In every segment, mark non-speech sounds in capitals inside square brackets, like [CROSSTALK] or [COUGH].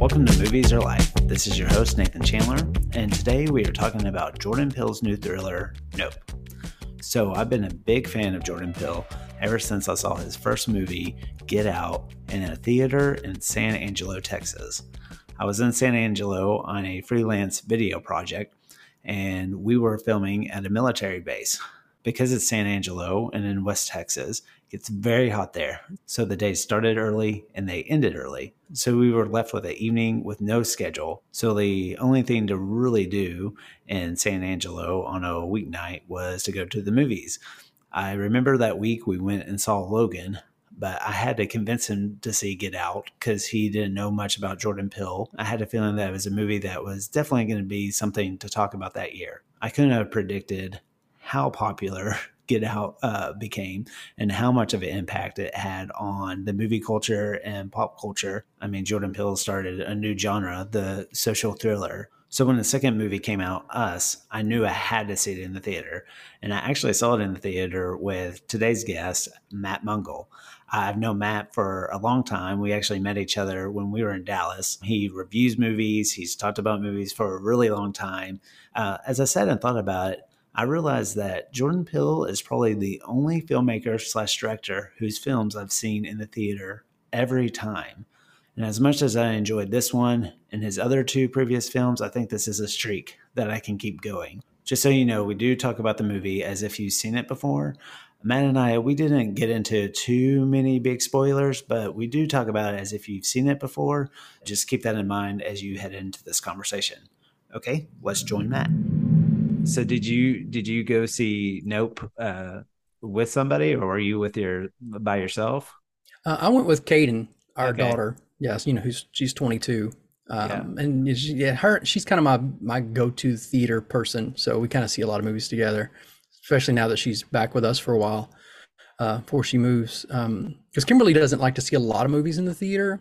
Welcome to Movies Are Life. This is your host, Nathan Chandler, and today we are talking about Jordan Peele's new thriller, Nope. So, I've been a big fan of Jordan Peele ever since I saw his first movie, Get Out, in a theater in San Angelo, Texas. I was in San Angelo on a freelance video project, and we were filming at a military base. Because it's San Angelo and in West Texas, it's very hot there. So the day started early and they ended early. So we were left with an evening with no schedule. So the only thing to really do in San Angelo on a weeknight was to go to the movies. I remember that week we went and saw Logan, but I had to convince him to see Get Out because he didn't know much about Jordan Peele. I had a feeling that it was a movie that was definitely going to be something to talk about that year. I couldn't have predicted how popular [LAUGHS] Get Out uh, became and how much of an impact it had on the movie culture and pop culture. I mean, Jordan Peele started a new genre, the social thriller. So when the second movie came out, Us, I knew I had to see it in the theater. And I actually saw it in the theater with today's guest, Matt Mungle. I've known Matt for a long time. We actually met each other when we were in Dallas. He reviews movies, he's talked about movies for a really long time. Uh, as I said and thought about it, I realized that Jordan Peele is probably the only filmmaker slash director whose films I've seen in the theater every time. And as much as I enjoyed this one and his other two previous films, I think this is a streak that I can keep going. Just so you know, we do talk about the movie as if you've seen it before. Matt and I, we didn't get into too many big spoilers, but we do talk about it as if you've seen it before. Just keep that in mind as you head into this conversation. Okay, let's join Matt. So did you did you go see Nope uh, with somebody, or were you with your by yourself? Uh, I went with Kaden, our okay. daughter. Yes, you know who's she's 22, um, yeah. and she, yeah, her she's kind of my my go to theater person. So we kind of see a lot of movies together, especially now that she's back with us for a while uh, before she moves. Because um, Kimberly doesn't like to see a lot of movies in the theater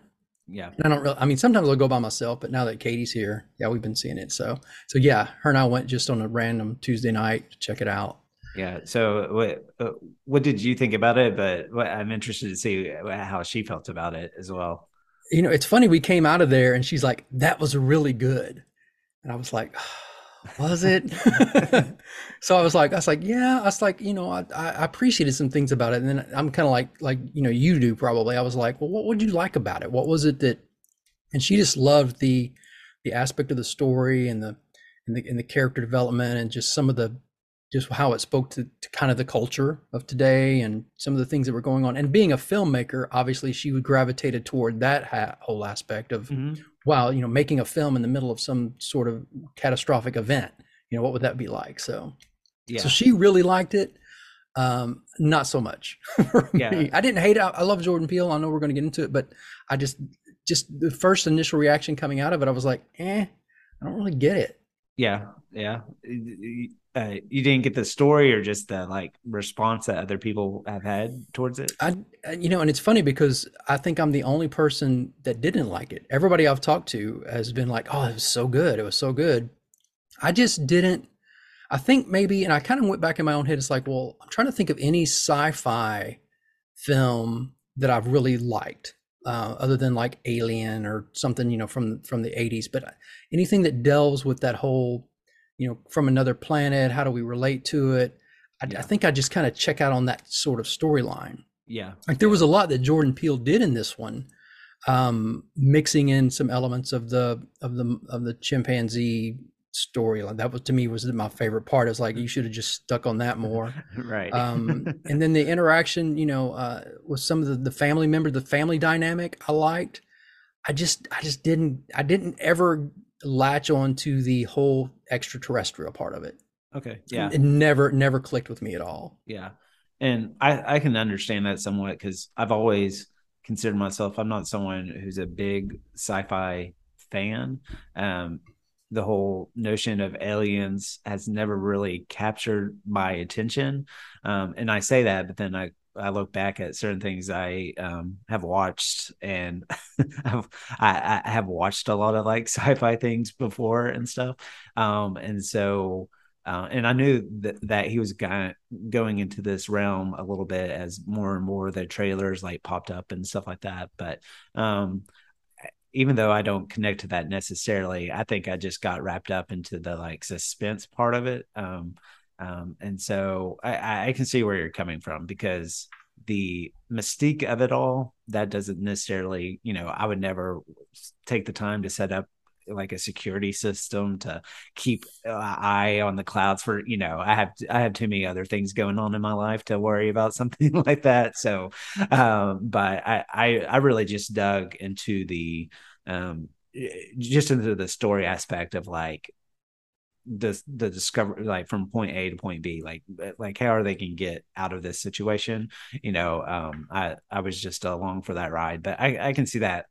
yeah. And I don't really, I mean, sometimes I'll go by myself, but now that Katie's here, yeah, we've been seeing it. So, so yeah, her and I went just on a random Tuesday night to check it out. Yeah. So what, uh, what did you think about it? But what, I'm interested to see how she felt about it as well. You know, it's funny. We came out of there and she's like, that was really good. And I was like, oh, was it? [LAUGHS] so I was like, I was like, yeah. I was like, you know, I, I appreciated some things about it, and then I'm kind of like, like you know, you do probably. I was like, well, what would you like about it? What was it that? And she just loved the the aspect of the story and the and the and the character development and just some of the just how it spoke to, to kind of the culture of today and some of the things that were going on. And being a filmmaker, obviously, she would gravitated toward that ha- whole aspect of mm-hmm wow, you know, making a film in the middle of some sort of catastrophic event, you know, what would that be like? So, yeah. So she really liked it. Um, not so much. [LAUGHS] yeah. I didn't hate it. I love Jordan Peele. I know we're going to get into it, but I just, just the first initial reaction coming out of it, I was like, eh, I don't really get it. Yeah. Yeah uh, you didn't get the story or just the like response that other people have had towards it? I you know and it's funny because i think i'm the only person that didn't like it. Everybody i've talked to has been like oh it was so good. It was so good. I just didn't i think maybe and i kind of went back in my own head. It's like well i'm trying to think of any sci-fi film that i've really liked uh, other than like alien or something you know from from the 80s but anything that delves with that whole you know, from another planet? How do we relate to it? I, yeah. I think I just kind of check out on that sort of storyline. Yeah. Like there was a lot that Jordan Peele did in this one, um, mixing in some elements of the of the of the chimpanzee storyline. That was to me was my favorite part. It's like you should have just stuck on that more. [LAUGHS] right. Um, [LAUGHS] and then the interaction, you know, uh, with some of the, the family members, the family dynamic I liked. I just I just didn't I didn't ever latch on to the whole extraterrestrial part of it. Okay. Yeah. It never never clicked with me at all. Yeah. And I I can understand that somewhat cuz I've always considered myself I'm not someone who's a big sci-fi fan. Um the whole notion of aliens has never really captured my attention. Um, and I say that, but then I I look back at certain things I um, have watched, and [LAUGHS] I've, I, I, have watched a lot of like [LAUGHS] sci-fi things before and stuff, um, and so. Uh, and I knew that, that he was going into this realm a little bit as more and more the trailers like popped up and stuff like that. But um, even though I don't connect to that necessarily, I think I just got wrapped up into the like suspense part of it. Um, um, and so I, I can see where you're coming from because the mystique of it all that doesn't necessarily, you know, I would never take the time to set up like a security system to keep an eye on the clouds for you know i have i have too many other things going on in my life to worry about [LAUGHS] something like that. So um but i i, I really just dug into the um just into the story aspect of like the the discovery like from point A to point B like like how are they can get out of this situation? You know um I I was just along for that ride but I I can see that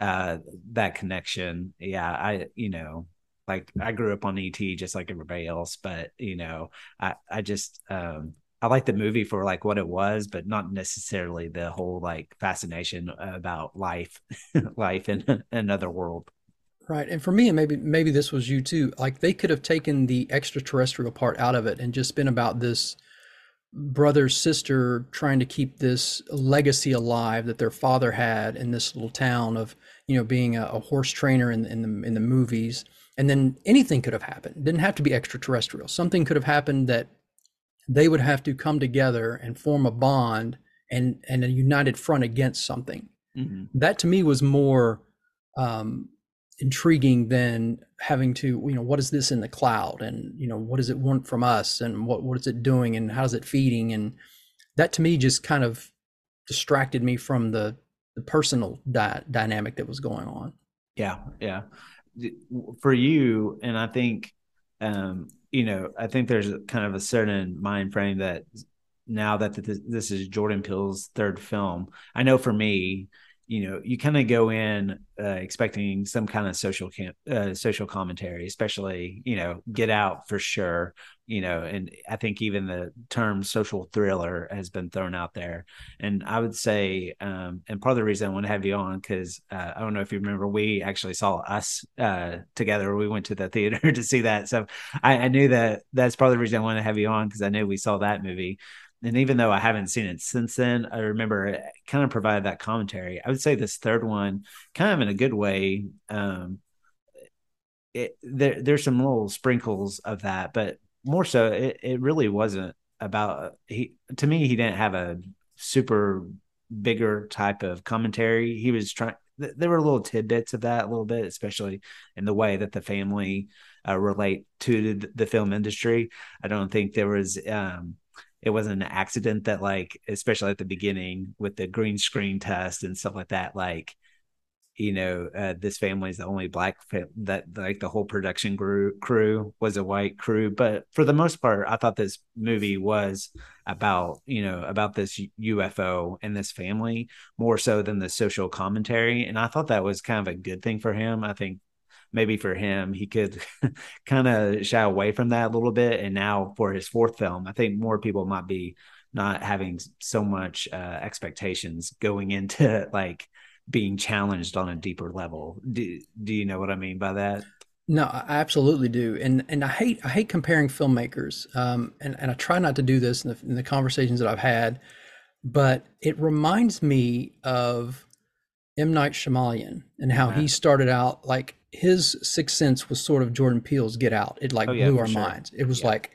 uh that connection. Yeah i you know like i grew up on E.T. just like everybody else but you know i i just um i like the movie for like what it was but not necessarily the whole like fascination about life [LAUGHS] life in another world right and for me and maybe maybe this was you too like they could have taken the extraterrestrial part out of it and just been about this brother sister trying to keep this legacy alive that their father had in this little town of you know being a, a horse trainer in, in the in the movies. And then anything could have happened. It didn't have to be extraterrestrial. Something could have happened that they would have to come together and form a bond and and a united front against something. Mm-hmm. that to me was more um, intriguing than having to you know what is this in the cloud? And you know what does it want from us? And what what is it doing? And how's it feeding? And that to me just kind of distracted me from the the personal di- dynamic that was going on. Yeah yeah. For you and i think um you know i think there's kind of a certain mind frame that now that this is jordan peele's third film i know for me you know you kind of go in uh, expecting some kind of social uh, social commentary especially you know get out for sure you know and i think even the term social thriller has been thrown out there. And i would say um, and part of the reason i want to have you on because uh, i don't know if you remember we actually saw us uh, together. We went to the theater [LAUGHS] to see that. So I, I knew that that's part of the reason i want to have you on because i knew we saw that movie and even though I haven't seen it since then, I remember it kind of provided that commentary. I would say this third one, kind of in a good way, um, it, there, there's some little sprinkles of that, but more so, it, it really wasn't about he. To me, he didn't have a super bigger type of commentary. He was trying. There were little tidbits of that a little bit, especially in the way that the family uh, relate to the, the, film industry. I don't think there was. Um, it wasn't an accident that like especially at the beginning with the green screen test and stuff like that like you know uh, this family is the only black that like the whole production crew crew was a white crew. But for the most part i thought this movie was about you know about this ufo and this family more so than the social commentary. And i thought that was kind of a good thing for him. I think maybe for him he could [LAUGHS] kind of shy away from that a little bit. And now for his fourth film i think more people might be not having so much uh, expectations going into [LAUGHS] like being challenged on a deeper level. Do, do you know what i mean by that? No, I absolutely do, and and I hate I hate comparing filmmakers, um, and and I try not to do this in the, in the conversations that I've had, but it reminds me of M. Night Shyamalan and how yeah. he started out like his Sixth Sense was sort of Jordan Peele's Get Out. It like oh, yeah, blew our sure. minds. It was yeah. like,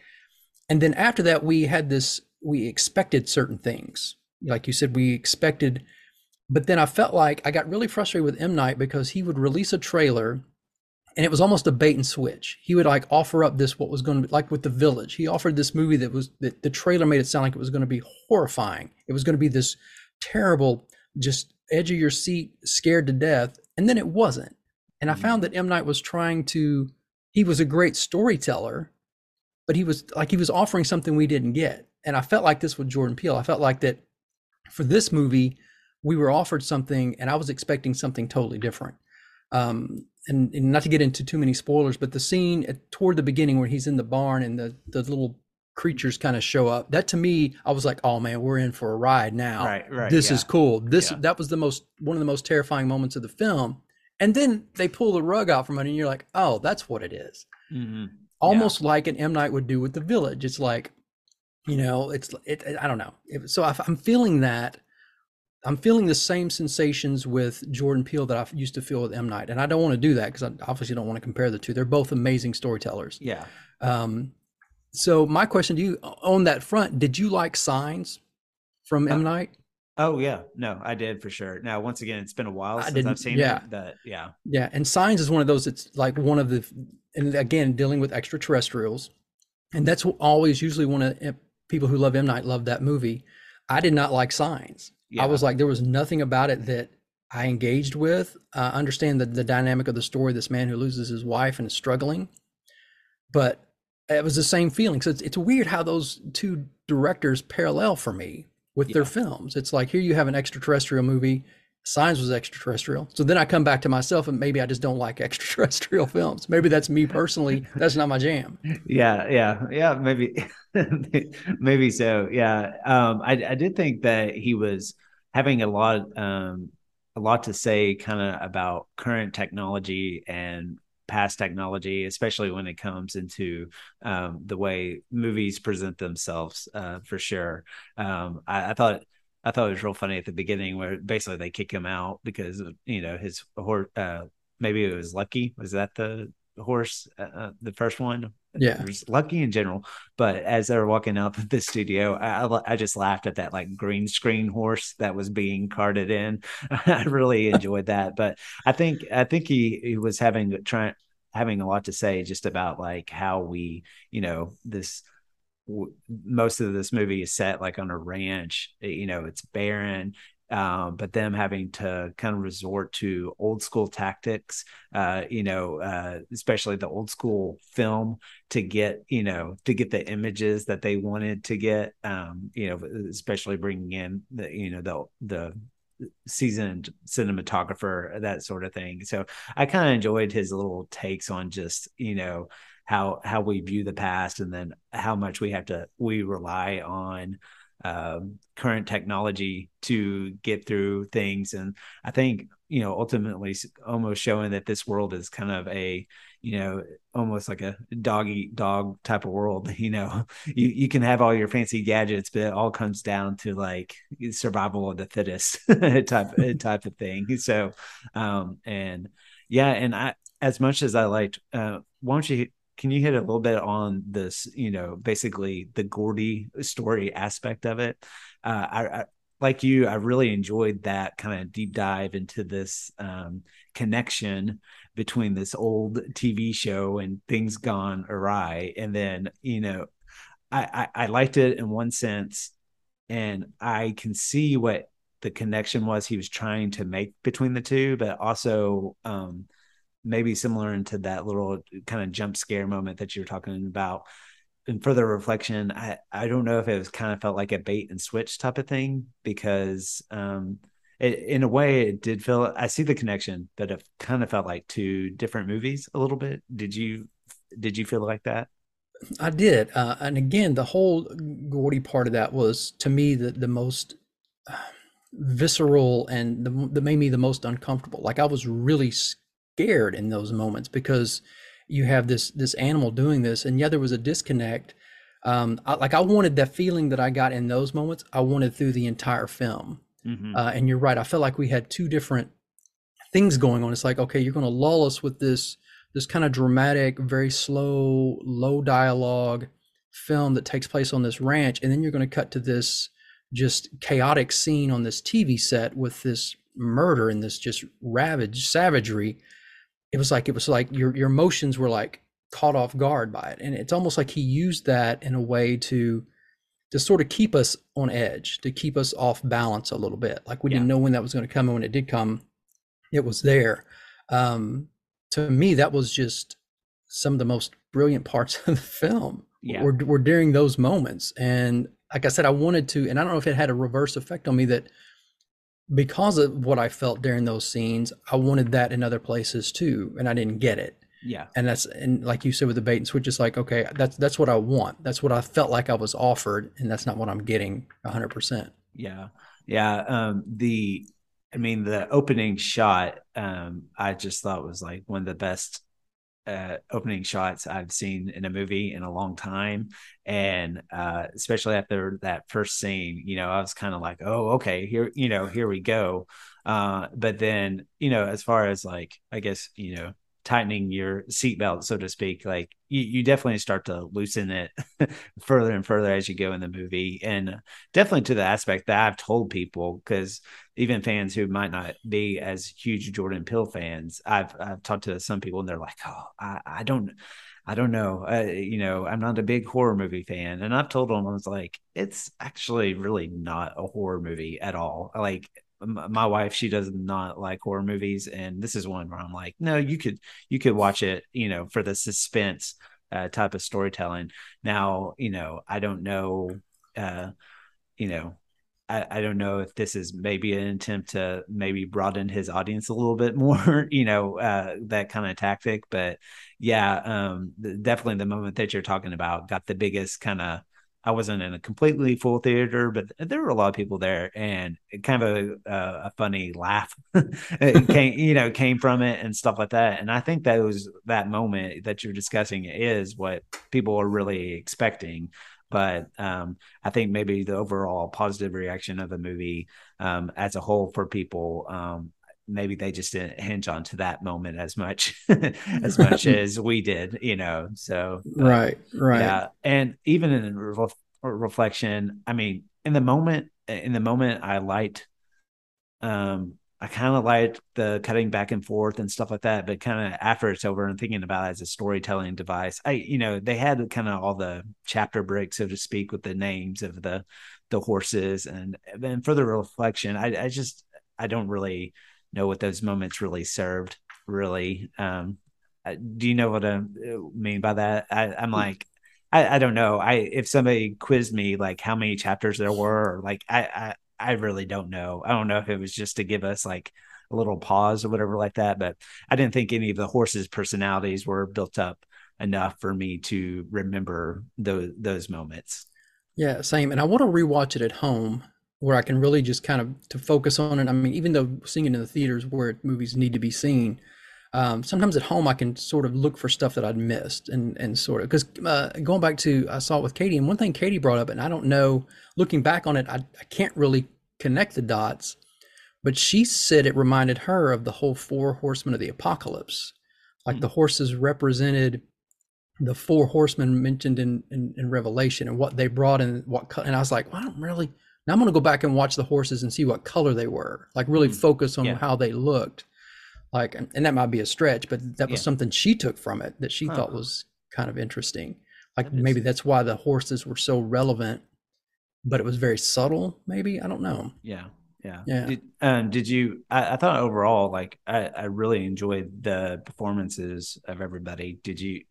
and then after that, we had this. We expected certain things, like you said, we expected. But then I felt like I got really frustrated with M Night because he would release a trailer, and it was almost a bait and switch. He would like offer up this what was going to be like with The Village. He offered this movie that was that the trailer made it sound like it was going to be horrifying. It was going to be this terrible, just edge of your seat, scared to death, and then it wasn't and I found that M. Night was trying to, he was a great storyteller, but he was like, he was offering something we didn't get. And I felt like this with Jordan Peele. I felt like that for this movie, we were offered something and I was expecting something totally different. Um, and, and, not to get into too many spoilers, but the scene at, toward the beginning where he's in the barn and the, the little creatures kind of show up, that to me, I was like, oh man, we're in for a ride now. Right, right. This yeah. is cool. This, yeah. that was the most, one of the most terrifying moments of the film and then they pull the rug out from under, and you're like, oh, that's what it is. Mm-hmm. Almost yeah. like an M Night would do with the Village. It's like, you know, it's it. I don't know. So I'm feeling that I'm feeling the same sensations with Jordan Peele that I used to feel with M Night, and I don't want to do that because I obviously don't want to compare the two. They're both amazing storytellers. Yeah. Um, so my question to you on that front, did you like Signs from M Night? Oh yeah, no, I did for sure. Now, once again, it's been a while since I've seen yeah. it. That yeah, Yeah, and Signs is one of those. It's like one of the, and again, dealing with extraterrestrials, and that's always usually one of eh, people who love M Night love that movie. I did not like Signs. yeah, I was like, there was nothing about it that I engaged with. I understand the, the dynamic of the story, this man who loses his wife and is struggling, but it was the same feeling. So it's, it's weird how those two directors parallel for me with their films. It's like here you have an extraterrestrial movie. Signs was extraterrestrial. So then I come back to myself and maybe I just don't like [LAUGHS] extraterrestrial films. Maybe that's me personally. That's not my jam. yeah, yeah, yeah. Maybe, [LAUGHS] maybe so. Yeah. Um, I I did think that he was having a lot um a lot to say kind of about current technology and past technology, especially when it comes into um, the way movies present themselves. Uh, for sure. Um, I, I thought. I thought it was real funny at the beginning where basically they kick him out because you know his horse. Uh, maybe it was Lucky. Was that the horse? Uh, uh, the first one. Yeah. Lucky in general. But as they were walking of [LAUGHS] the studio, I, I just laughed at that like green screen horse that was being carted in. [LAUGHS] I really [LAUGHS] enjoyed that. But I think I think he he was having trying having a lot to say just about like how we you know this most of this movie is set like on a ranch you know it's barren um, but them having to kind of resort to old school tactics uh, you know uh, especially the old school film to get you know to get the images that they wanted to get um, you know especially bringing in the you know the the seasoned cinematographer that sort of thing. So i kind of enjoyed his little takes on just you know how how we view the past and then how much we have to we rely on um, current technology to get through things. And i think you know ultimately almost showing that this world is kind of a you know almost like a dog eat dog type of world [LAUGHS] you know? You you can have all your fancy gadgets but it all comes down to like survival of the fittest [LAUGHS] type [LAUGHS] type of thing. So um and yeah and i as much as i liked uh why don't you can you hit a little bit on this you know basically the gordy story aspect of it? Uh i, I like you i really enjoyed that kind of deep dive into this um connection between this old tv show and things gone awry. And then you know i i, I liked it in one sense and i can see what the connection was he was trying to make between the two but also um maybe similar into that little kind of jump scare moment that you were talking about. In further reflection, I, I don't know if it was kind of felt like a bait and switch type of thing because um it, in a way it did feel I see the connection, but it kind of felt like two different movies a little bit. Did you did you feel like that? I did. Uh, and again, the whole Gordy part of that was to me the, the most uh, visceral and the, that made me the most uncomfortable. Like I was really scared in those moments because you have this this animal doing this, and yeah, there was a disconnect. Um, I, like I wanted that feeling that I got in those moments. I wanted through the entire film. Mhm. Uh, and you're right. I felt like we had two different things going on. It's like, okay, you're going to lull us with this this kind of dramatic, very slow, low dialogue film that takes place on this ranch, and then you're going to cut to this just chaotic scene on this TV set with this murder and this just ravage savagery. It was like it was like your your emotions were like caught off guard by it, and it's almost like he used that in a way to to sort of keep us on edge, to keep us off balance a little bit. Like we didn't know when that was going to come, and when it did come, it was there. Um, to me, that was just some of the most brilliant parts [LAUGHS] of the film. Yeah. Were, were during those moments, and like I said, I wanted to, and I don't know if it had a reverse effect on me that because of what I felt during those scenes, I wanted that in other places too, and I didn't get it Yeah. and that's and like you said with the bait and switch it's like okay that's that's what i want that's what i felt like i was offered and that's not what i'm getting 100% Yeah. Yeah. Um, the, I mean, the opening shot, um, I just thought was like one of the best uh, opening shots I've seen in a movie in a long time, and uh, especially after that first scene, you know, I was kind of like, oh, okay, here, you know, here we go. Uh, but then, you know, as far as like, I guess, you know, tightening your seatbelt, so to speak, like you, you definitely start to loosen it [LAUGHS] further and further as you go in the movie. And definitely to the aspect that I've told people, because even fans who might not be as huge Jordan Peele fans, I've, I've talked to some people and they're like, oh, I, I don't. I don't know. Uh, you know, I'm not a big horror movie fan, and I've told them I was like, it's actually really not a horror movie at all. Like my wife she does not like horror movies and this is one where i'm like no you could you could watch it you know for the suspense uh, type of storytelling now you know i don't know uh you know I, I don't know if this is maybe an attempt to maybe broaden his audience a little bit more, [LAUGHS] you know, uh, that kind of tactic. But yeah, um, definitely the moment that you're talking about got the biggest kind of I wasn't in a completely full theater, but there were a lot of people there, and kind of a, a funny laugh [LAUGHS] came, you know, came from it and stuff like that. And I think that was that moment that you're discussing is what people are really expecting. But um, I think maybe the overall positive reaction of the movie um, as a whole for people um, maybe they just didn't hinge on to that moment as much [LAUGHS] as [LAUGHS] much as we did you know so uh, right right. yeah and even in re- reflection i mean in the moment in the moment i liked um i kind of liked the cutting back and forth and stuff like that but kind of after it's over and thinking about it as a storytelling device. I you know they had kind of all the chapter breaks so to speak with the names of the the horses and then further reflection i i just i don't really know what those moments really served. Really, um, uh, do you know what I uh, mean by that? I, I'm hmm. like, I, I don't know. I if somebody quizzed me like how many chapters there were, or like I, I I really don't know. I don't know if it was just to give us like a little pause or whatever like that. But I didn't think any of the horses' personalities were built up enough for me to remember those those moments. Yeah, same. And I want to rewatch it at home where I can really just kind of to focus on it. I mean, even though seeing it in the theaters where movies need to be seen, um, sometimes at home I can sort of look for stuff that I'd missed and and sort of because uh, going back to I saw it with Katie and one thing Katie brought up and I don't know looking back on it I, I can't really connect the dots, but she said it reminded her of the whole four horsemen of the apocalypse, like mm-hmm. the horses represented the four horsemen mentioned in, in, in Revelation and what they brought and what and I was like well, I don't really now I'm going to go back and watch the horses and see what color they were, like really mm. focus on yeah. how they looked. Like, and that might be a stretch, but that was yeah. something she took from it that she huh. thought was kind of interesting. Like that maybe that's why the horses were so relevant, but it was very subtle. Maybe I don't know. Yeah, yeah. Yeah. Did, um, did you I, I, thought overall like I, I really enjoyed the performances of everybody. Did you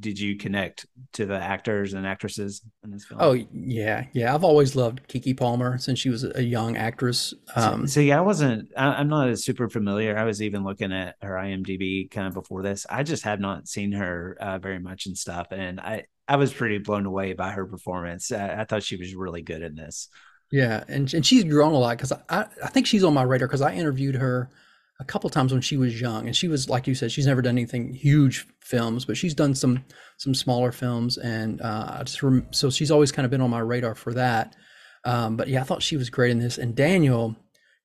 did you connect to the actors and actresses in this film? Oh yeah. Yeah. I've always loved Keke Palmer since she was a young actress. Um, so, so, yeah i wasn't I, am not as super familiar. I was even looking at her imdb kind of before this. I just have not seen her uh, very much and stuff. And i i was pretty blown away by her performance. I, I thought she was really good in this yeah, and and she's grown a lot because I I think she's on my radar because I interviewed her a couple times when she was young, and she was like you said, she's never done anything huge films, but she's done some some smaller films, and uh, I just rem- so she's always kind of been on my radar for that. Um, but yeah, I thought she was great in this, and Daniel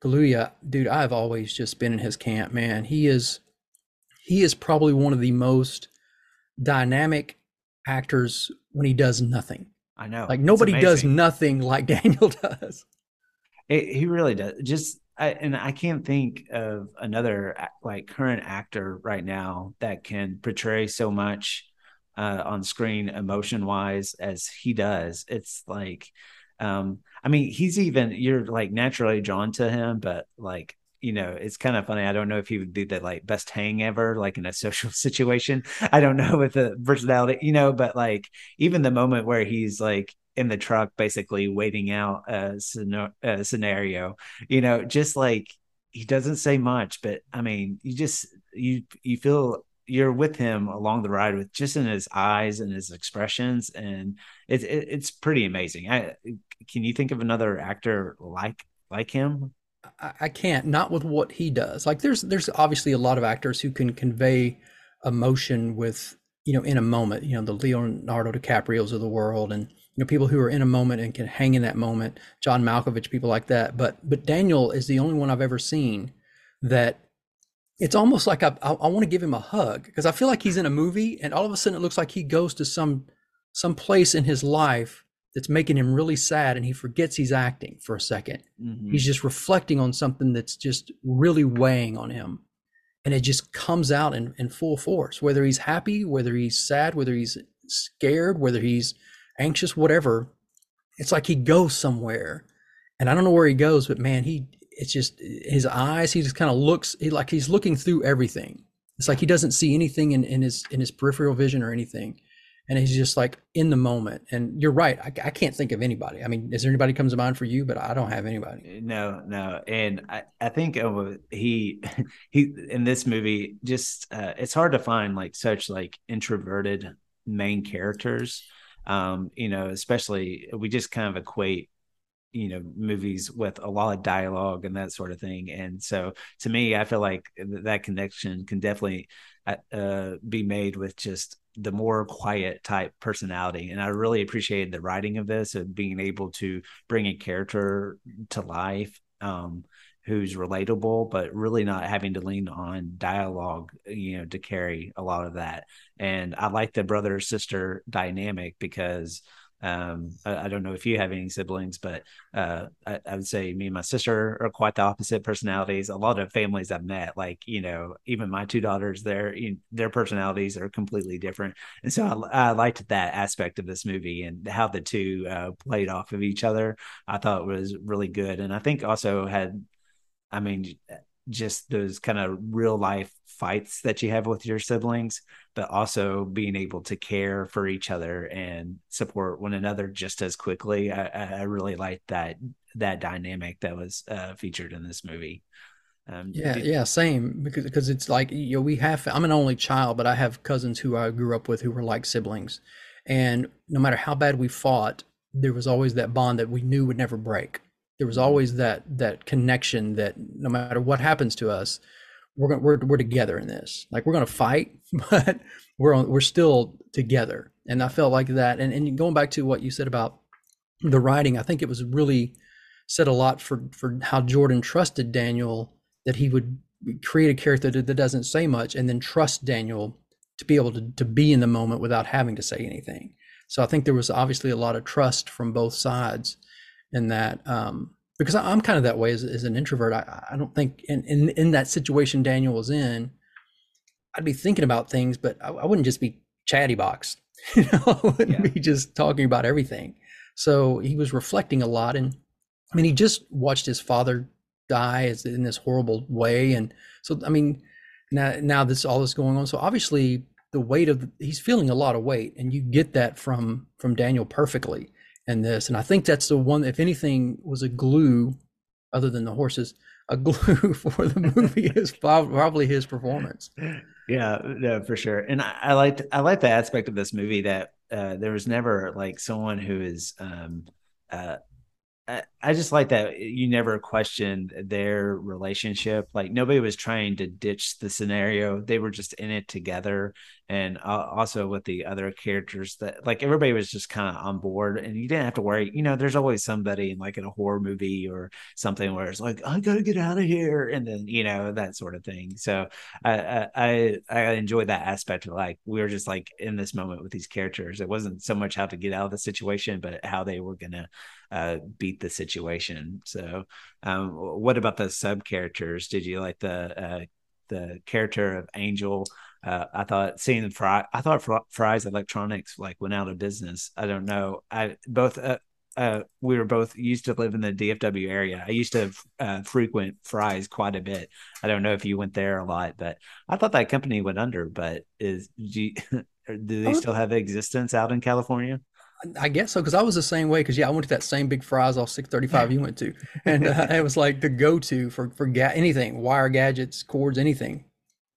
Kaluuya, dude, I've always just been in his camp, man. He is he is probably one of the most dynamic actors when he does nothing. I know. Like nobody does nothing like [LAUGHS] Daniel does. It, he really does. Just I, and I can't think of another like current actor right now that can portray so much uh, on screen emotion wise as he does. It's like, um, I mean, he's even you're like naturally drawn to him, but like you know, it's kind of funny. I don't know if he would be the like best hang ever, like in a [LAUGHS] social situation. I don't know with the personality, you know, but like even the moment where he's like in the truck, basically waiting out a, a scenario, you know, just like he doesn't say much, but I mean, you just you you feel you're with him along the ride with just in his eyes and his expressions, and it's it, it's pretty amazing. I can you think of another actor like like him? I can't not with what he does. Like there's there's obviously a lot of actors who can convey emotion with you know in a moment you know the leonardo dicaprios of the world and you know people who are in a moment and can hang in that moment john malkovich people like that but but daniel is the only one i've ever seen that it's almost like i i, I want to give him a hug because i feel like he's in a movie and all of a sudden it looks like he goes to some some place in his life that's making him really sad and he forgets he's acting for a 2nd Mhm. he's just reflecting on something that's just really weighing on him. And it just comes out in, in full force whether he's happy whether he's sad whether he's scared whether he's anxious whatever. It's like he goes somewhere. And i don't know where he goes but man he it's just his eyes he just kind of looks he like he's looking through everything. It's like he doesn't see anything in, in his in his peripheral vision or anything and he's just like in the moment. And you're right I, I can't think of anybody. I mean is there anybody comes to mind for you? But i don't have anybody. No, no, and I, I think he [LAUGHS] he in this movie just uh, it's hard to find like such like introverted main characters. Um, you know, especially we just kind of equate you know movies with a lot of dialogue and that sort of thing. And so to me i feel like th- that connection can definitely uh, uh, be made with just the more quiet type personality and i really appreciated the writing of this and being able to bring a character to life um who's relatable but really not having to lean on dialogue you know to carry a lot of that. And i like the brother sister dynamic because um, I, I, don't know if you have any siblings, but uh, I, I, would say me and my sister are quite the opposite personalities. A lot of families I've met, like you know, even my two daughters, their their personalities are completely different, and so I, I, liked that aspect of this movie and how the two uh, played off of each other. I thought was really good, and I think also had, I mean, just those kind of real life fights that you have with your siblings, but also being able to care for each other and support one another just as quickly. I, I really liked that that dynamic that was uh, featured in this movie. Um, yeah, did, yeah, same because because it's like you know we have I'm an only child, but I have cousins who I grew up with who were like siblings, and no matter how bad we fought, there was always that bond that we knew would never break there was always that that connection that no matter what happens to us we're going we're, we're together in this. Like we're going to fight [LAUGHS] but we're on, we're still together. And i felt like that. And and going back to what you said about the writing i think it was really said a lot for for how jordan trusted daniel that he would create a character that, that doesn't say much and then trust daniel to be able to, to be in the moment without having to say anything. So i think there was obviously a lot of trust from both sides in that um, because I'm kind of that way as, as an introvert. I, I don't think in, in in that situation Daniel was in, I'd be thinking about things, but I, I wouldn't just be chatty box. [LAUGHS] You know, I wouldn't yeah. be just talking about everything. So he was reflecting a lot, and I mean, he just watched his father die in this horrible way, and so I mean, now now this all this going on. So obviously, the weight of the, he's feeling a lot of weight, and you get that from from Daniel perfectly and this. And I think that's the one, if anything was a glue other than the horses, a [LAUGHS] glue for the movie [LAUGHS] is probably his performance. Yeah, no, for sure. And I, I liked, I like the aspect of this movie that uh, there was never like someone who is, um, uh, I, just like that you never questioned their relationship. Like nobody was trying to ditch the scenario; they were just in it together. And uh, also with the other characters, that like everybody was just kind of on board, and you didn't have to worry. You know, there's always somebody in like in a horror movie or something where it's like, I gotta get out of here, and then you know that sort of thing. So I I I enjoyed that aspect of like we were just like in this moment with these characters. It wasn't so much how to get out of the situation, but how they were gonna uh, beat the situation. So, um, what about the sub characters? Did you like the uh, the character of Angel? Uh, I thought seeing Fry, I thought Fry's Electronics like went out of business. I don't know. I both uh, uh, we were both used to live in the DFW area. I used to uh, frequent Fry's quite a bit. I don't know if you went there a lot, but I thought that company went under. But is do, you, [LAUGHS] do they still have existence out in California? I guess so because I was the same way. Because yeah, I went to that same big Fry's off 635 you went to, and uh, [LAUGHS] it was like the go-to for for ga- anything, wire gadgets, cords, anything.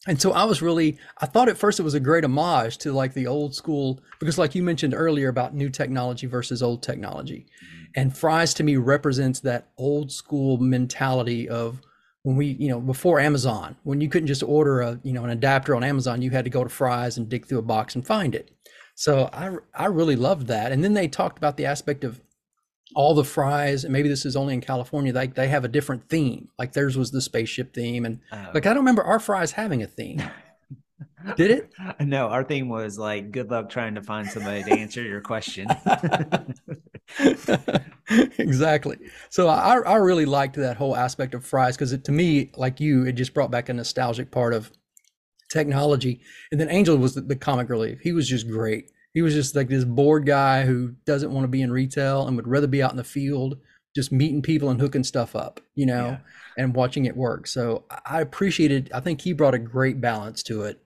And so I was really, I thought at first it was a great homage to like the old school, because like you mentioned earlier about new technology versus old technology. Mm-hmm. And Fry's to me represents that old school mentality of when we, you know, before Amazon, when you couldn't just order a, you know, an adapter on Amazon, you had to go to Fry's and dig through a box and find it. So I I really loved that. And then they talked about the aspect of all the Fry's, and maybe this is only in California, like they, they have a different theme. Like theirs was the spaceship theme. And Oh. like I don't remember our Fry's having a theme. Did it? [LAUGHS] No, our theme was like, good luck trying to find somebody to answer your question. [LAUGHS] exactly. So I, I really liked that whole aspect of Fry's because to me, like you, it just brought back a nostalgic part of technology. And then Angel was the, the comic relief. He was just great. He was just like this bored guy who doesn't want to be in retail and would rather be out in the field, just meeting people and hooking stuff up, you know, Yeah. and watching it work. So I appreciated. I think he brought a great balance to it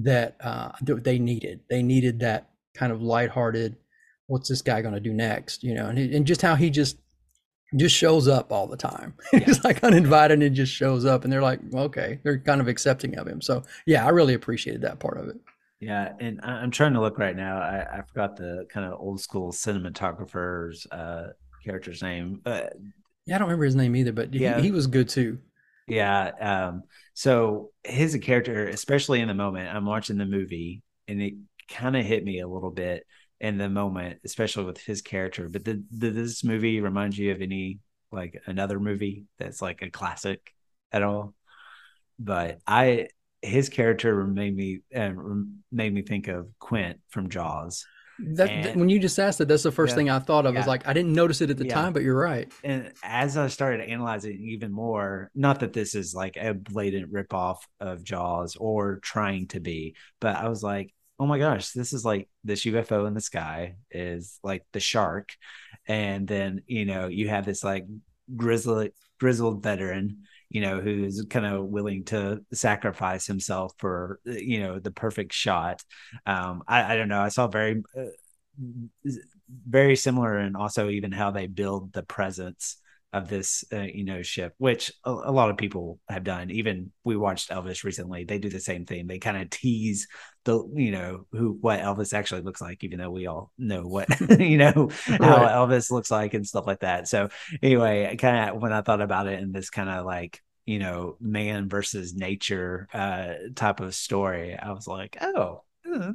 that uh, they needed. They needed that kind of lighthearted. What's this guy going to do next? You know, and he, and just how he just just shows up all the time. [LAUGHS] He's like uninvited and just shows up, and they're like, okay, they're kind of accepting of him. So yeah, I really appreciated that part of it. Yeah, and I'm trying to look right now. I, I forgot the kind of old school cinematographer's uh, character's name. Uh, Yeah, I don't remember his name either, but he, Yeah. he was good too. yeah, um, so his character, especially in the moment, I'm watching the movie, and it kind of hit me a little bit in the moment, especially with his character. But did this movie remind you of any like another movie that's like a classic at all? But I, his character made me uh, made me think of Quint from Jaws. That, that- And- when you just asked it, that's the first Yeah. thing I thought of. Yeah. Was like I didn't notice it at the Yeah. time, but you're right. and as I started analyzing it even more, not that this is like a blatant ripoff of Jaws or trying to be, but I was like, oh my gosh, this is like this UFO in the sky is like the shark. And then, you know, you have this like grizzly grizzled veteran, you know, who's kind of willing to sacrifice himself for, you know, the perfect shot. Um, I, I don't know. I saw very uh, very similar and also even how they build the presence of this uh, you know ship which a, a lot of people have done even we watched elvis recently they do the same thing they kind of tease the you know who what elvis actually looks like even though we all know what [LAUGHS] [LAUGHS] you know how Right. elvis looks like and stuff like that so anyway kind of when i thought about it in this kind of like you know man versus nature uh type of story i was like oh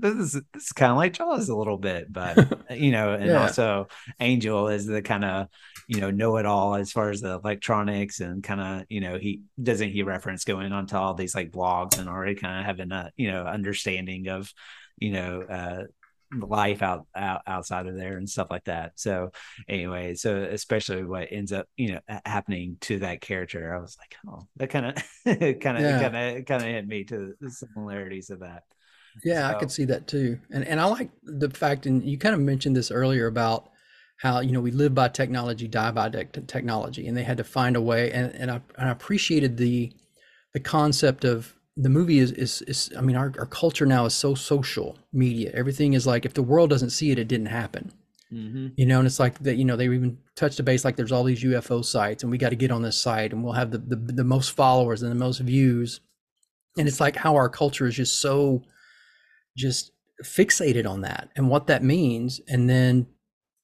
this is this is kind of like Jaws a little bit, but [LAUGHS] you know, and Yeah. also Angel is the kind of you know know it all as far as the electronics and kind of you know he doesn't he reference going onto all these like blogs and already kind of having a you know understanding of you know uh life out, out outside of there and stuff like that. So anyway so especially what ends up you know happening to that character i was like oh that kind of [LAUGHS] kind of kind of kind of hit me to the similarities of that Yeah, I could see that too. And and I like the fact, and you kind of mentioned this earlier about how you know we live by technology, die by tech technology, and they had to find a way. And and I and I appreciated the the concept of the movie is is is. I mean, our our culture now is so social media. Everything is like if the world doesn't see it, it didn't happen. mm-hmm. You know, and it's like that. You know, they even touched the base like there's all these UFO sites, and we got to get on this site, and we'll have the, the the most followers and the most views. And it's like how our culture is just so just fixated on that and what that means, and then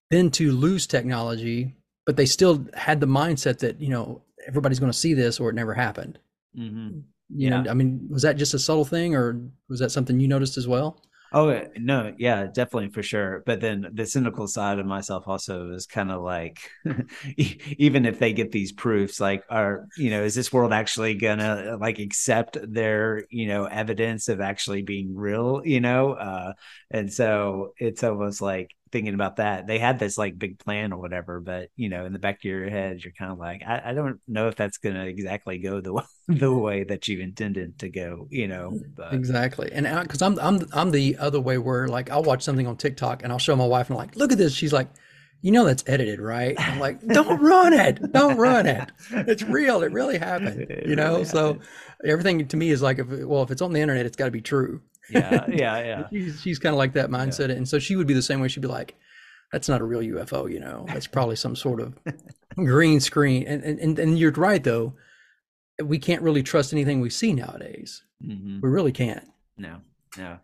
then to lose technology, but they still had the mindset that you know everybody's going to see this or it never happened. Mm-hmm. You know, I mean, was that just a subtle thing, or was that something you noticed as well? Oh uh, no, yeah, definitely for sure. But then the cynical side of myself also is kind of like, [LAUGHS] even if they get these proofs, like, are you know, is this world actually gonna like accept their you know evidence of actually being real? You know, uh, and so it's almost like thinking about that. They had this like big plan or whatever, but you know, in the back of your head, you're kind of like, I, I don't know if that's gonna exactly go the [LAUGHS] the way that you intended to go. You know, mm, but Exactly, and because I'm I'm I'm the other way where like I'll watch something on TikTok and I'll show my wife and I'm like, look at this. She's like, you know that's edited, right? I'm like, don't run it, don't run it. It's real. It really [LAUGHS] happened. It You know, really so happened. everything to me is like, if well, if it's on the internet, it's got to be true. Yeah, [LAUGHS] yeah, yeah. She's, she's kind of like that mindset, and so she would be the same way. She'd be like, "That's not a real UFO, you know. That's probably some sort of [LAUGHS] green screen." And and and, and you're right though. We can't really trust anything we see nowadays. hmm We really can't. No, no.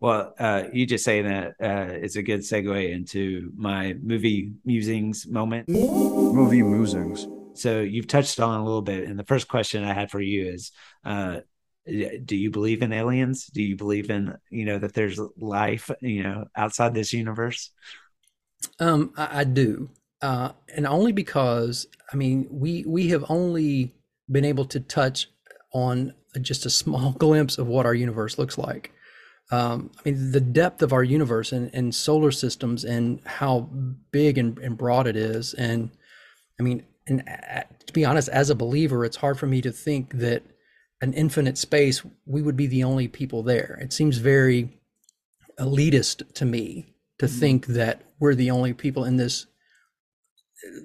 Well, uh, you just saying that uh, is a good segue into my movie musings moment. Movie musings. so you've touched on a little bit, and the first question I had for you is, uh, do you believe in aliens? Do you believe in you know that there's life you know outside this universe? Um, I, I do, uh, and only because I mean we we have only been able to touch on just a small [LAUGHS] glimpse of what our universe looks like. Um, I mean, the depth of our universe and, and solar systems and how big and, and broad it is. And I mean, and to be honest, as a believer, it's hard for me to think that an infinite space, we would be the only people there. It seems very elitist to me to mm-hmm. think that we're the only people in this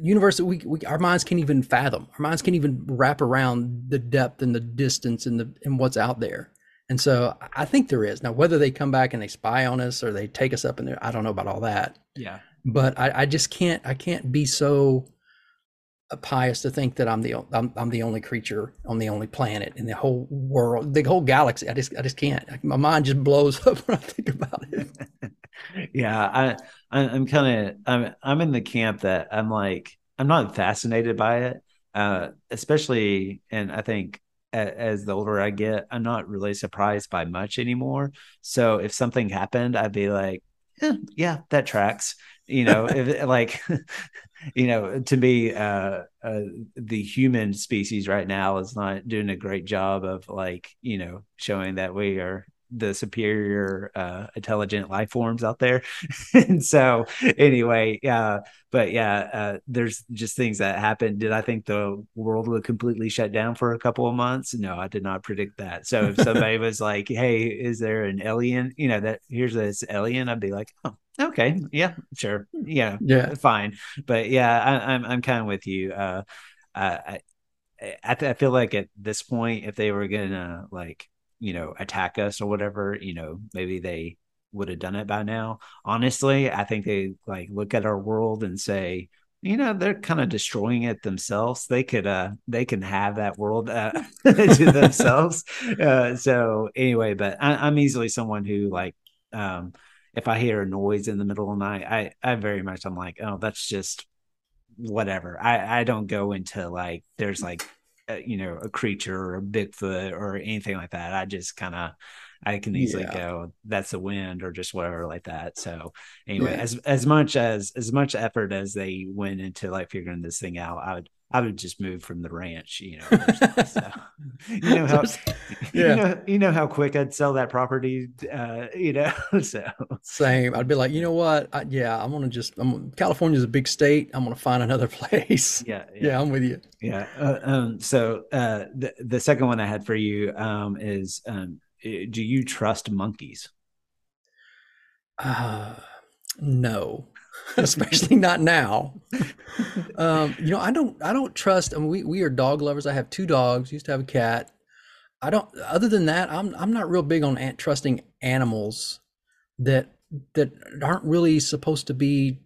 universe that we, we, our minds can't even fathom. Our minds can't even wrap around the depth and the distance and the and what's out there. And so I think there is now whether they come back and they spy on us or they take us up in there. I don't know about all that. Yeah. But I, I just can't I can't be so pious to think that I'm the I'm, I'm the only creature on the only planet in the whole world, the whole galaxy. I just I just can't. My mind just blows [LAUGHS] up when I think about it. [LAUGHS] yeah, I, I am kind of I'm I'm in the camp that I'm like I'm not fascinated by it, uh, especially and I think as the older I get, I'm not really surprised by much anymore. So if something happened, I'd be like, eh, yeah, that tracks. You know, if like [LAUGHS] you know, to me, uh, uh, the human species right now is not doing a great job of like, you know, showing that we are the superior uh, intelligent life forms out there. [LAUGHS] and so, anyway, yeah, but yeah, uh, there's just things that happen. Did I think the world would completely shut down for a couple of months? No, I did not predict that. So if somebody [LAUGHS] was like, "Hey, is there an alien?" You know, that here's this alien, I'd be like, "Oh, okay, yeah, sure, yeah, yeah, fine." But yeah, I, I'm I'm kind of with you. Uh, I I, I feel like at this point, if they were gonna like you know attack us or whatever, you know, maybe they would have done it by now. Honestly, I think they like look at our world and say, you know, they're kind of destroying it themselves. They could, uh, they can have that world uh, [LAUGHS] to [LAUGHS] themselves. Uh, so anyway, but I, am easily someone who like, um, if I hear a noise in the middle of the night, I, I very much, I'm like, oh, that's just whatever. I, I don't go into like, there's like, uh, you know, a creature or a Bigfoot or anything like that. I just kind of, I can easily yeah. go, that's the wind or just whatever like that. So anyway, yeah. as as much as as much effort as they went into like figuring this thing out, I would I would just move from the ranch, you know. so, [LAUGHS] you know how yeah. you know you know how quick I'd sell that property, uh, you know. [LAUGHS] so same. I'd be like, you know what? I, yeah, I'm gonna just. I'm California's a big state. I'm gonna find another [LAUGHS] place. Yeah, yeah, yeah I'm with you. Yeah. Uh, um. So, uh, the the second one I had for you, um, is um, do you trust monkeys? Uh, no, [LAUGHS] [LAUGHS] especially not now. [LAUGHS] um, you know, I don't, I don't trust. I mean, we we are dog lovers. I have two dogs. Used to have a cat. I don't. Other than that, I'm I'm not real big on trusting animals that that aren't really supposed to be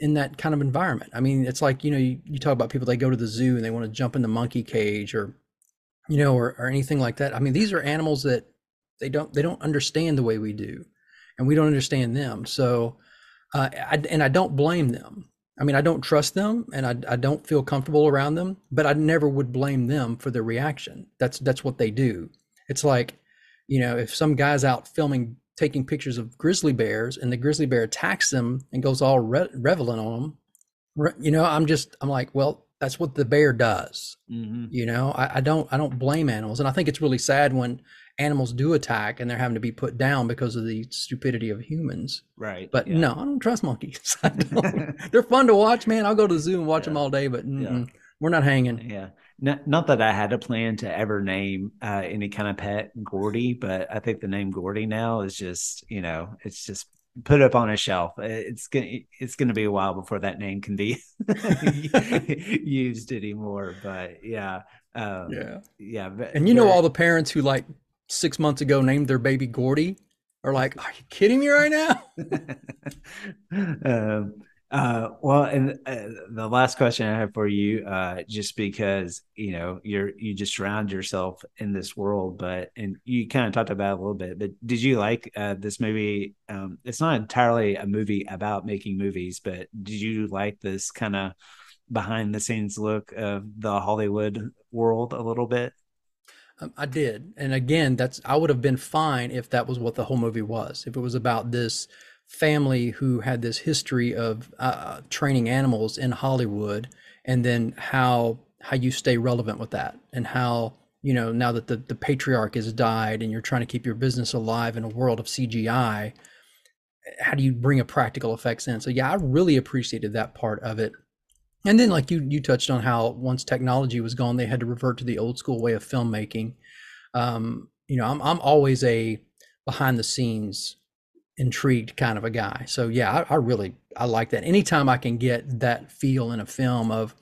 in that kind of environment. I mean, it's like you know, you, you talk about people they go to the zoo and they want to jump in the monkey cage or you know, or, or anything like that. I mean, these are animals that they don't they don't understand the way we do, and we don't understand them. So, uh, I, and I don't blame them. I mean, I don't trust them, and I, I don't feel comfortable around them. But I never would blame them for their reaction. That's that's what they do. It's like, you know, if some guy's out filming, taking pictures of grizzly bears, and the grizzly bear attacks them and goes all re- reveling on them, you know, I'm just I'm like, well, that's what the bear does. Mm-hmm. You know, I, I, don't I don't blame animals, and I think it's really sad when animals do attack and they're having to be put down because of the stupidity of humans. Right. But yeah. no, I don't trust monkeys. [LAUGHS] [LAUGHS] they're fun to watch, man. I'll go to the zoo and watch yeah. them all day, but yeah. we're not hanging. Yeah. Not, not that I had a plan to ever name uh, any kind of pet Gordy, but I think the name Gordy now is just, you know, it's just put up on a shelf. It's gonna it's gonna be a while before that name can be [LAUGHS] used anymore. But yeah, um, yeah, yeah. And you know all the parents who like six months ago named their baby Gordy are like, are you kidding me right now? [LAUGHS] um, uh, well, and uh, the last question I have for you, uh, just because you know you're you just surround yourself in this world, but and you kind of talked about a little bit, but did you like uh, this movie? Um, it's not entirely a movie about making movies, but did you like this kind of behind the scenes look of the Hollywood world a little bit? Um, I did, and again, that's I would have been fine if that was what the whole movie was. If it was about this family who had this history of uh, training animals in Hollywood, and then how how you stay relevant with that, and how you know now that the the patriarch has died, and you're trying to keep your business alive in a world of CGI. How do you bring a practical effects in? So yeah, I really appreciated that part of it. And then, like you you touched on how once technology was gone, they had to revert to the old school way of filmmaking. Um, you know, I'm I'm always a behind the scenes intrigued kind of a guy. So yeah, I, I, really I like that. Anytime I can get that feel in a film of,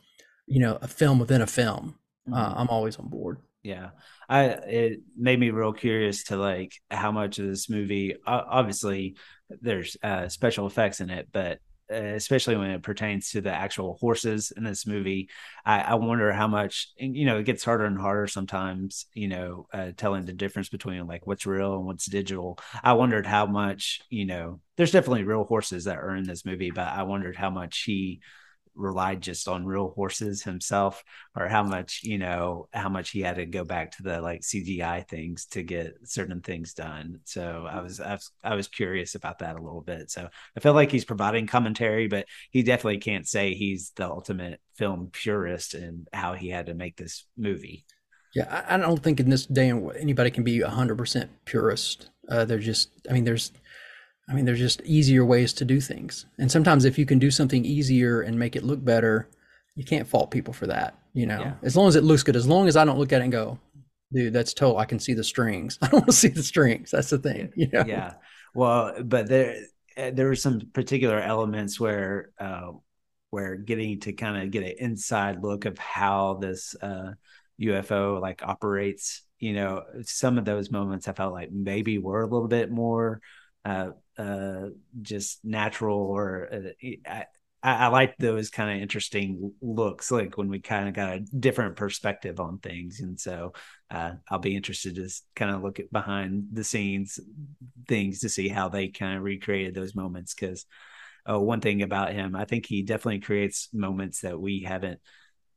you know, a film within a film, uh, mm-hmm. I'm always on board. Yeah, I it made me real curious to like how much of this movie. Obviously, there's uh, special effects in it, but especially when it pertains to the actual horses in this movie. I, I, wonder how much, you know, it gets harder and harder sometimes, you know, uh, telling the difference between like what's real and what's digital. I wondered how much, you know, there's definitely real horses that are in this movie, but I wondered how much he relied just on real horses himself or how much you know how much he had to go back to the like cgi things to get certain things done. So i was i was, I was curious about that a little bit. So i feel like he's providing commentary but he definitely can't say he's the ultimate film purist and how he had to make this movie. Yeah i, I don't think in this day and anybody can be 100% purist. Uh, they're just i mean there's I mean, there's just easier ways to do things. And sometimes if you can do something easier and make it look better, you can't fault people for that, you know, yeah. as long as it looks good, as long as I don't look at it and go, dude, that's total. I can see the strings. [LAUGHS] I don't want to see the strings. That's the thing, you know? Yeah. Well, but there, eh, there were some particular elements where, uh, where getting to kind of get an inside look of how this, uh, UFO like operates, you know, some of those moments I felt like maybe were a little bit more, uh, uh, just natural or uh, I, I, like those kind of interesting looks, like when we kind of got a different perspective on things. And so uh, I'll be interested to kind of look at behind the scenes things to see how they kind of recreated those moments. Because uh, one thing about him, I think he definitely creates moments that we haven't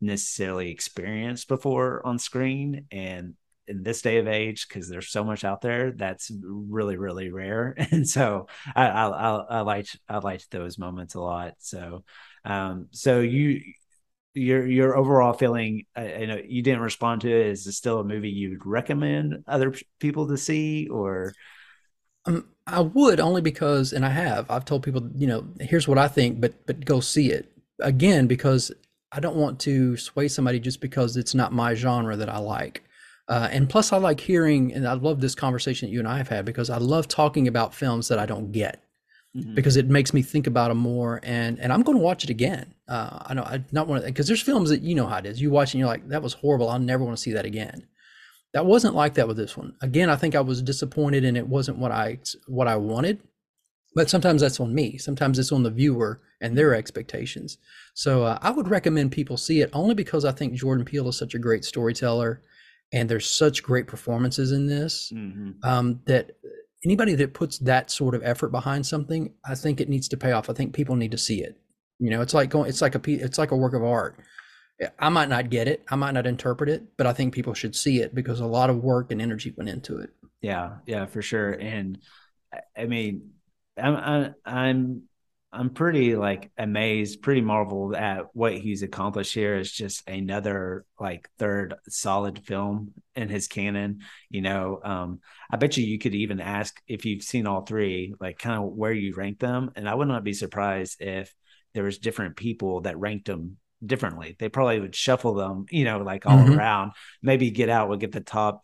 necessarily experienced before on screen. And in this day of age because there's so much out there that's really really rare. [LAUGHS] And so I, I I, liked I liked those moments a lot. So um so you your your overall feeling I, I, know you didn't respond to it. Is it still a movie you'd recommend other people to see or? Um, I would only because and I have I've told people you know here's what I think but but go see it. Again because I don't want to sway somebody just because it's not my genre that I like uh, and plus, I like hearing, and I love this conversation that you and I have had because I love talking about films that I don't get mm-hmm. because it makes me think about them more. And and I'm going to watch it again. Uh, I know I not want to because there's films that you know how it is. You watch and you're like, that was horrible. I'll never want to see that again. That wasn't like that with this one. Again, I think I was disappointed and it wasn't what I what I wanted. But sometimes that's on me. Sometimes it's on the viewer and their expectations. So uh, I would recommend people see it only because I think Jordan Peele is such a great storyteller and there's such great performances in this mm-hmm. um, that anybody that puts that sort of effort behind something, I think it needs to pay off. I think people need to see it. You know, it's like going, it's like a, it's like a work of art. I might not get it, I might not interpret it, but I think people should see it because a lot of work and energy went into it. Yeah, yeah, for sure. And I mean, I'm, I'm I'm pretty like amazed, pretty marveled at what he's accomplished here. It's just another like third solid film in his canon. You know, um, I bet you you could even ask if you've seen all three, like kind of where you rank them, and I would not be surprised if there was different people that ranked them differently. They probably would shuffle them, you know, like all mm-hmm. around. Maybe Get Out would get the top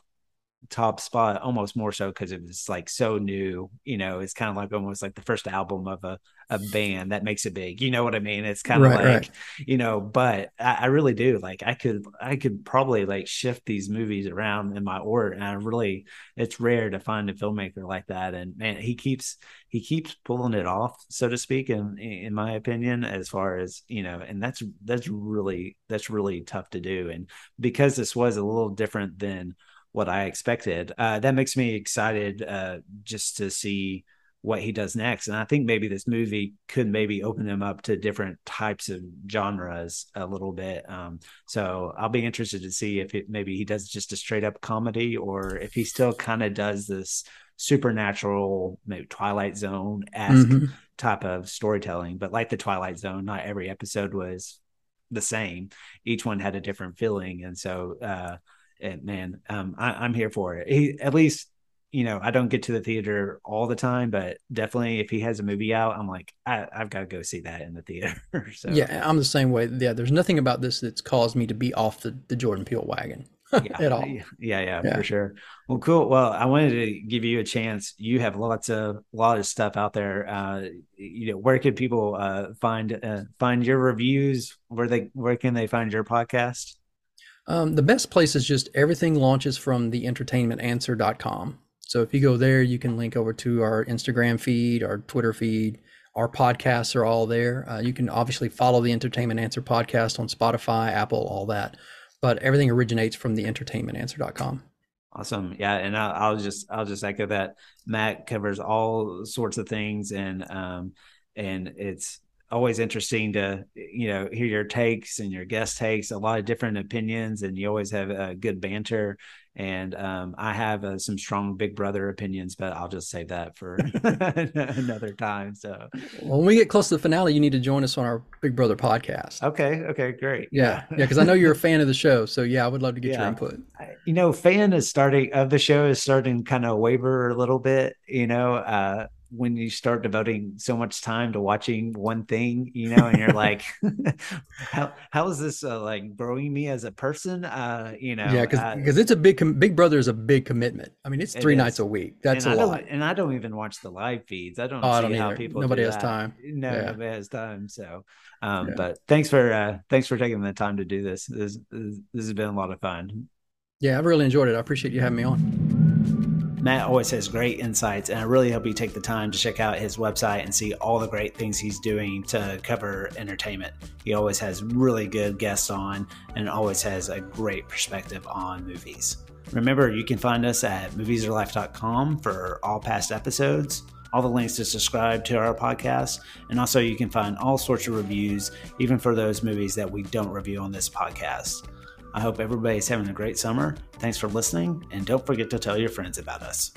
top spot almost more so because it was like so new you know it's kind of like almost like the first album of a, a band that makes it big you know what i mean it's kind of right, like right. you know but I, I, really do like i could i could probably like shift these movies around in my order and i really it's rare to find a filmmaker like that and man he keeps he keeps pulling it off so to speak in in my opinion as far as you know and that's that's really that's really tough to do and because this was a little different than what I expected. Uh, that makes me excited uh, just to see what he does next. And I think maybe this movie could maybe open him up to different types of genres a little bit. Um, so I'll be interested to see if it maybe he does just a straight up comedy or if he still kind of does this supernatural, maybe Twilight Zone esque mm-hmm. type of storytelling. But like the Twilight Zone, not every episode was the same. Each one had a different feeling. And so, uh, and man, um, I, am here for it. He, at least you know, I don't get to the theater all the time, but definitely if he has a movie out, I'm like, I, have got to go see that in the theater. [LAUGHS] so yeah, I'm the same way. Yeah, there's nothing about this that's caused me to be off the, the Jordan Peele wagon. [LAUGHS] yeah, at all. Yeah, yeah, yeah, for sure. Well, cool. Well, I wanted to give you a chance. You have lots of lot of stuff out there. Uh, you know, where can people uh, find uh, find your reviews? Where they where can they find your podcast? Um, the best place is just everything launches from the entertainmentanswer.com. So if you go there, you can link over to our Instagram feed, our Twitter feed. Our podcasts are all there. Uh, you can obviously follow the Entertainment Answer podcast on Spotify, Apple, all that. But everything originates from the entertainmentanswer.com. Awesome. Yeah. And I'll, I'll, just, I'll just echo that Matt covers all sorts of things and, um, and it's always interesting to, you know, hear your takes and your guest takes a lot of different opinions and you always have a good banter and um, I have uh, some strong Big Brother opinions, but I'll just save that for [LAUGHS] [LAUGHS] another time. So when we get close to the finale, you need to join us on our Big Brother podcast. Okay. Okay. Great. Yeah. Yeah. Because I know you're a fan of the show, so yeah, I would love to get yeah. your input. You know, fan is starting of the show is starting kind of waver a little bit. You know, uh, when you start devoting so much time to watching one thing, you know, and you're like, [LAUGHS] [LAUGHS] how how is this uh, like growing me as a person? Uh, you know, yeah, because because uh, it's a big com- Big Brother is a big commitment. I mean, it's three nights a week. That's and a lot. And I don't even watch the live feeds. I don't oh, see I don't how people. Nobody has that. time. No, yeah. nobody has time. So, um, yeah. but thanks for uh, thanks for taking the time to do this. This this has been a lot of fun. Yeah, I've really enjoyed it. I appreciate you having me on. Matt always has great insights, and I really hope you take the time to check out his website and see all the great things he's doing to cover entertainment. He always has really good guests on and always has a great perspective on movies. Remember, you can find us at moviesarelife.com for all past episodes, all the links to subscribe to our podcast, and also you can find all sorts of reviews, even for those movies that we don't review on this podcast. I hope everybody's having a great summer. Thanks for listening, and don't forget to tell your friends about us.